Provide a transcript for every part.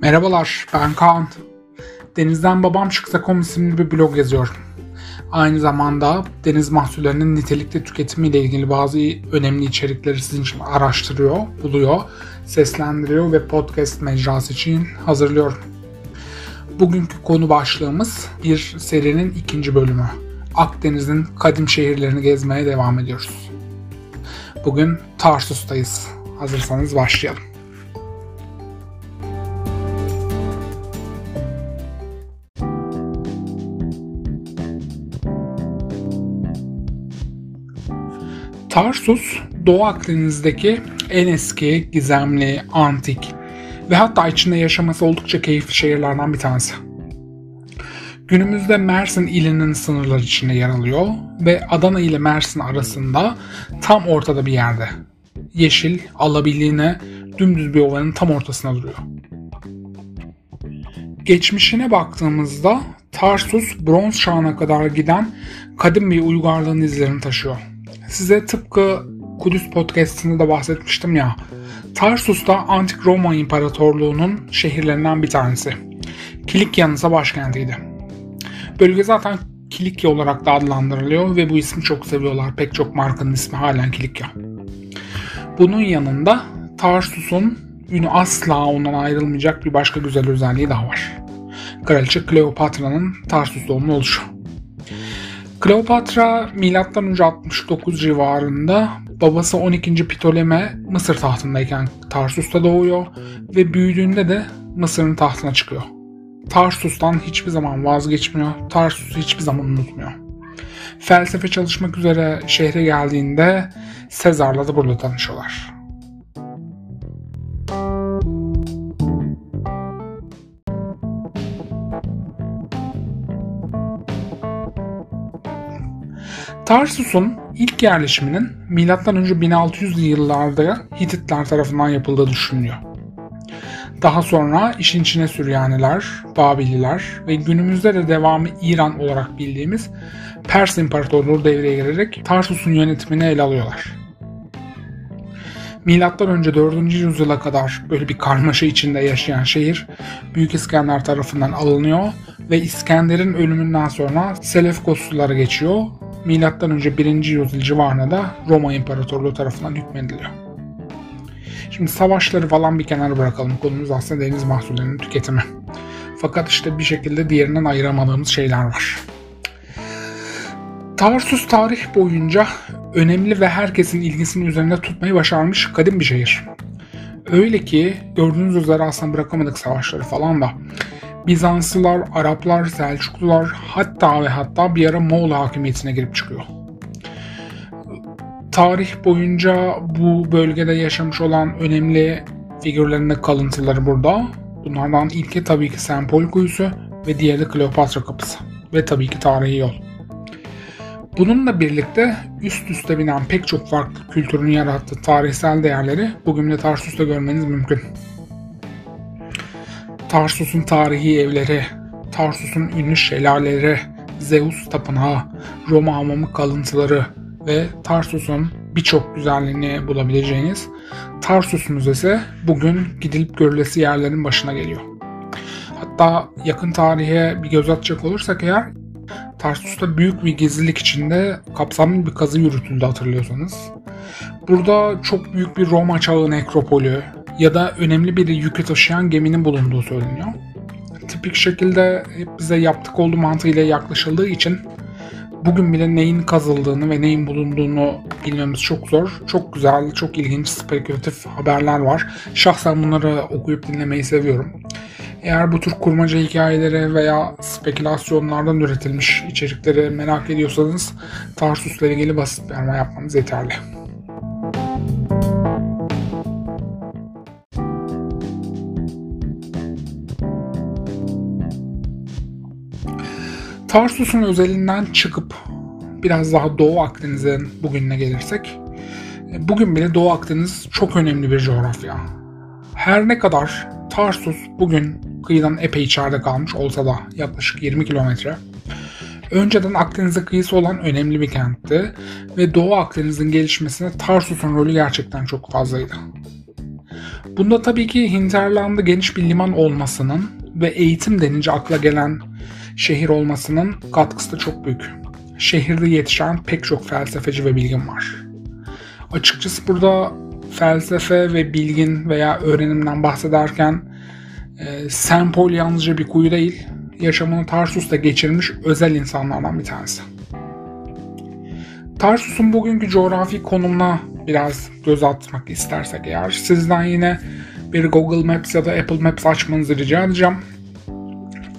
Merhabalar, ben Kaan. Denizden Babam Çıksa.com isimli bir blog yazıyorum. Aynı zamanda deniz mahsullerinin nitelikli tüketimiyle ilgili bazı önemli içerikleri sizin için araştırıyor, buluyor, seslendiriyor ve podcast mecrası için hazırlıyorum. Bugünkü konu başlığımız bir serinin ikinci bölümü. Akdeniz'in kadim şehirlerini gezmeye devam ediyoruz. Bugün Tarsus'tayız. Hazırsanız başlayalım. Tarsus, Doğu Akdeniz'deki en eski, gizemli, antik ve hatta içinde yaşaması oldukça keyifli şehirlerden bir tanesi. Günümüzde Mersin ilinin sınırları içinde yer alıyor ve Adana ile Mersin arasında tam ortada bir yerde. Yeşil, alabildiğine dümdüz bir ovanın tam ortasına duruyor. Geçmişine baktığımızda Tarsus bronz çağına kadar giden kadim bir uygarlığın izlerini taşıyor. Size tıpkı Kudüs podcastinde de bahsetmiştim ya. Tarsus da Antik Roma İmparatorluğu'nun şehirlerinden bir tanesi. Kilikya'nın ise başkentiydi. Bölge zaten Kilikya olarak da adlandırılıyor ve bu ismi çok seviyorlar. Pek çok markanın ismi halen Kilikya. Bunun yanında Tarsus'un ünü asla ondan ayrılmayacak bir başka güzel özelliği daha var. Kraliçe Kleopatra'nın Tarsus doğumlu oluşu. Kleopatra M.Ö. 69 civarında babası 12. Ptoleme Mısır tahtındayken Tarsus'ta doğuyor ve büyüdüğünde de Mısır'ın tahtına çıkıyor. Tarsus'tan hiçbir zaman vazgeçmiyor, Tarsus'u hiçbir zaman unutmuyor. Felsefe çalışmak üzere şehre geldiğinde Sezar'la da burada tanışıyorlar. Tarsus'un ilk yerleşiminin M.Ö. 1600'lü yıllarda Hititler tarafından yapıldığı düşünülüyor. Daha sonra işin içine Süryaniler, Babililer ve günümüzde de devamı İran olarak bildiğimiz Pers İmparatorluğu devreye girerek Tarsus'un yönetimini ele alıyorlar. Milattan önce 4. yüzyıla kadar böyle bir karmaşa içinde yaşayan şehir Büyük İskender tarafından alınıyor ve İskender'in ölümünden sonra Selefkoslulara geçiyor Önce 1. yüzyıl civarında da Roma İmparatorluğu tarafından hükmediliyor. Şimdi savaşları falan bir kenara bırakalım. Konumuz aslında deniz mahsullerinin tüketimi. Fakat işte bir şekilde diğerinden ayıramadığımız şeyler var. Tarsus tarih boyunca önemli ve herkesin ilgisini üzerinde tutmayı başarmış kadim bir şehir. Öyle ki gördüğünüz üzere aslında bırakamadık savaşları falan da Bizanslılar, Araplar, Selçuklular hatta ve hatta bir ara Moğol hakimiyetine girip çıkıyor. Tarih boyunca bu bölgede yaşamış olan önemli figürlerin de kalıntıları burada. Bunlardan ilki tabii ki Sempol Kuyusu ve diğeri Kleopatra Kapısı ve tabii ki tarihi yol. Bununla birlikte üst üste binen pek çok farklı kültürün yarattığı tarihsel değerleri bugün de Tarsus'ta görmeniz mümkün. Tarsus'un tarihi evleri, Tarsus'un ünlü şelaleleri, Zeus tapınağı, Roma hamamı kalıntıları ve Tarsus'un birçok güzelliğini bulabileceğiniz Tarsus Müzesi bugün gidilip görülesi yerlerin başına geliyor. Hatta yakın tarihe bir göz atacak olursak eğer Tarsus'ta büyük bir gizlilik içinde kapsamlı bir kazı yürütüldü hatırlıyorsanız. Burada çok büyük bir Roma çağı nekropolü, ya da önemli bir yükü taşıyan geminin bulunduğu söyleniyor. Tipik şekilde hep bize yaptık olduğu mantığıyla yaklaşıldığı için bugün bile neyin kazıldığını ve neyin bulunduğunu bilmemiz çok zor. Çok güzel, çok ilginç, spekülatif haberler var. Şahsen bunları okuyup dinlemeyi seviyorum. Eğer bu tür kurmaca hikayeleri veya spekülasyonlardan üretilmiş içerikleri merak ediyorsanız Tarsus'la ilgili basit bir arama yapmanız yeterli. Tarsus'un özelinden çıkıp biraz daha Doğu Akdeniz'in bugününe gelirsek, bugün bile Doğu Akdeniz çok önemli bir coğrafya. Her ne kadar Tarsus bugün kıyıdan epey içeride kalmış olsa da yaklaşık 20 kilometre, önceden Akdeniz'e kıyısı olan önemli bir kentti ve Doğu Akdeniz'in gelişmesine Tarsus'un rolü gerçekten çok fazlaydı. Bunda tabii ki hinterland'da geniş bir liman olmasının ve eğitim denince akla gelen şehir olmasının katkısı da çok büyük. Şehirde yetişen pek çok felsefeci ve bilgin var. Açıkçası burada felsefe ve bilgin veya öğrenimden bahsederken e. Paul yalnızca bir kuyu değil, yaşamını Tarsus'ta geçirmiş özel insanlardan bir tanesi. Tarsus'un bugünkü coğrafi konumuna biraz göz atmak istersek eğer sizden yine bir Google Maps ya da Apple Maps açmanızı rica edeceğim.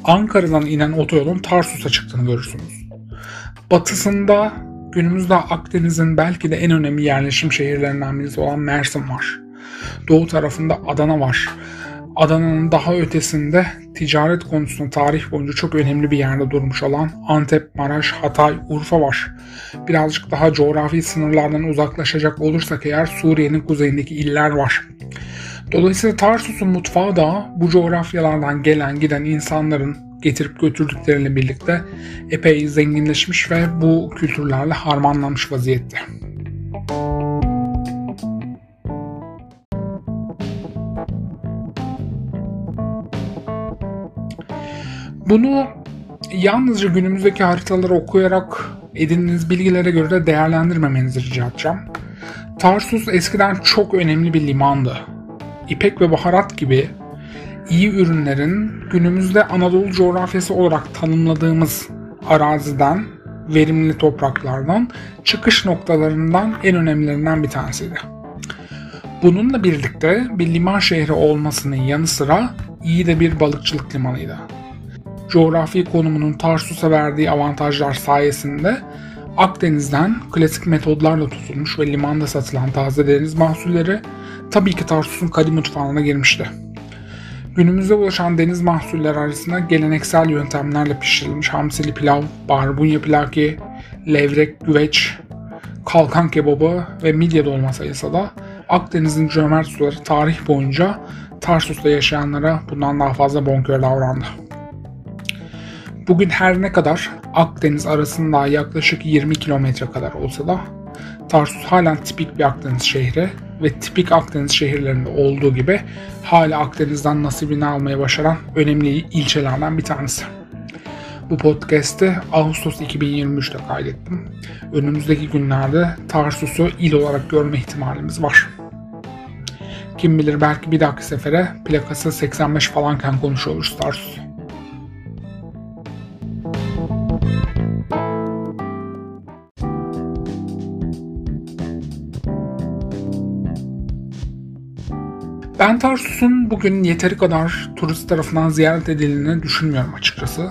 Ankara'dan inen otoyolun Tarsus'a çıktığını görürsünüz. Batısında günümüzde Akdeniz'in belki de en önemli yerleşim şehirlerinden birisi olan Mersin var. Doğu tarafında Adana var. Adana'nın daha ötesinde ticaret konusunda tarih boyunca çok önemli bir yerde durmuş olan Antep, Maraş, Hatay, Urfa var. Birazcık daha coğrafi sınırlardan uzaklaşacak olursak eğer Suriye'nin kuzeyindeki iller var. Dolayısıyla Tarsus'un mutfağı da bu coğrafyalardan gelen giden insanların getirip götürdükleriyle birlikte epey zenginleşmiş ve bu kültürlerle harmanlanmış vaziyette. Bunu yalnızca günümüzdeki haritaları okuyarak edindiğiniz bilgilere göre de değerlendirmemenizi rica edeceğim. Tarsus eskiden çok önemli bir limandı. İpek ve baharat gibi iyi ürünlerin günümüzde Anadolu coğrafyası olarak tanımladığımız araziden, verimli topraklardan çıkış noktalarından en önemlilerinden bir tanesiydi. Bununla birlikte bir liman şehri olmasının yanı sıra iyi de bir balıkçılık limanıydı coğrafi konumunun Tarsus'a verdiği avantajlar sayesinde Akdeniz'den klasik metodlarla tutulmuş ve limanda satılan taze deniz mahsulleri tabii ki Tarsus'un kadim mutfağına girmişti. Günümüzde ulaşan deniz mahsulleri arasında geleneksel yöntemlerle pişirilmiş hamsili pilav, barbunya pilaki, levrek, güveç, kalkan kebabı ve midye dolma sayısı da Akdeniz'in cömert suları tarih boyunca Tarsus'ta yaşayanlara bundan daha fazla bonkör davrandı. Bugün her ne kadar Akdeniz arasında yaklaşık 20 kilometre kadar olsa da Tarsus halen tipik bir Akdeniz şehri ve tipik Akdeniz şehirlerinde olduğu gibi hala Akdeniz'den nasibini almaya başaran önemli ilçelerden bir tanesi. Bu podcast'i Ağustos 2023'te kaydettim. Önümüzdeki günlerde Tarsus'u il olarak görme ihtimalimiz var. Kim bilir belki bir dahaki sefere plakası 85 falanken konuşuyoruz Tarsus'u. Ben Tarsus'un bugün yeteri kadar turist tarafından ziyaret edildiğini düşünmüyorum açıkçası.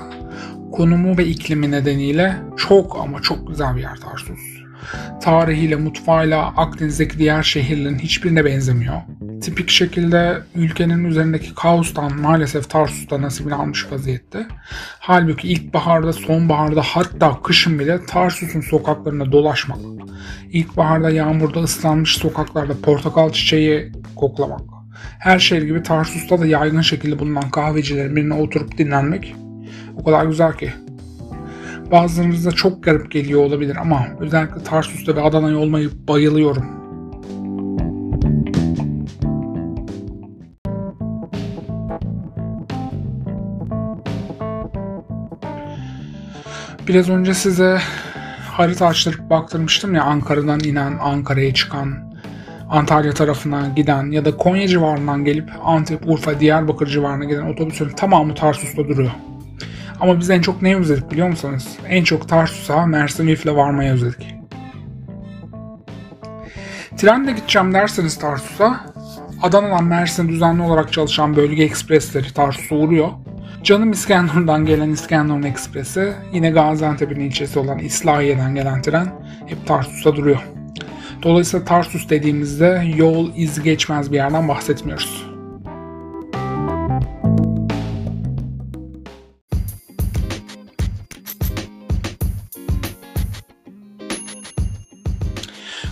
Konumu ve iklimi nedeniyle çok ama çok güzel bir yer Tarsus. Tarihiyle, mutfağıyla Akdeniz'deki diğer şehirlerin hiçbirine benzemiyor. Tipik şekilde ülkenin üzerindeki kaostan maalesef Tarsus'ta nasibini almış vaziyette. Halbuki ilkbaharda, sonbaharda hatta kışın bile Tarsus'un sokaklarında dolaşmak, ilkbaharda yağmurda ıslanmış sokaklarda portakal çiçeği koklamak, her şehir gibi Tarsus'ta da yaygın şekilde bulunan kahvecilerin birine oturup dinlenmek o kadar güzel ki. Bazılarınıza çok garip geliyor olabilir ama özellikle Tarsus'ta ve Adana'ya olmayı bayılıyorum. Biraz önce size harita açtırıp baktırmıştım ya Ankara'dan inen, Ankara'ya çıkan Antalya tarafına giden ya da Konya civarından gelip Antep, Urfa, Diyarbakır civarına giden otobüslerin tamamı Tarsus'ta duruyor. Ama biz en çok neye özledik biliyor musunuz? En çok Tarsus'a Mersin Vif'le varmaya özledik. Trenle gideceğim derseniz Tarsus'a Adana'dan Mersin düzenli olarak çalışan bölge ekspresleri Tarsus'a uğruyor. Canım İskenderun'dan gelen İskenderun Ekspresi yine Gaziantep'in ilçesi olan İslahiye'den gelen tren hep Tarsus'a duruyor. Dolayısıyla Tarsus dediğimizde yol iz geçmez bir yerden bahsetmiyoruz.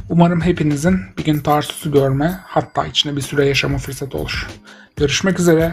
Umarım hepinizin bir gün Tarsus'u görme hatta içine bir süre yaşama fırsatı olur. Görüşmek üzere.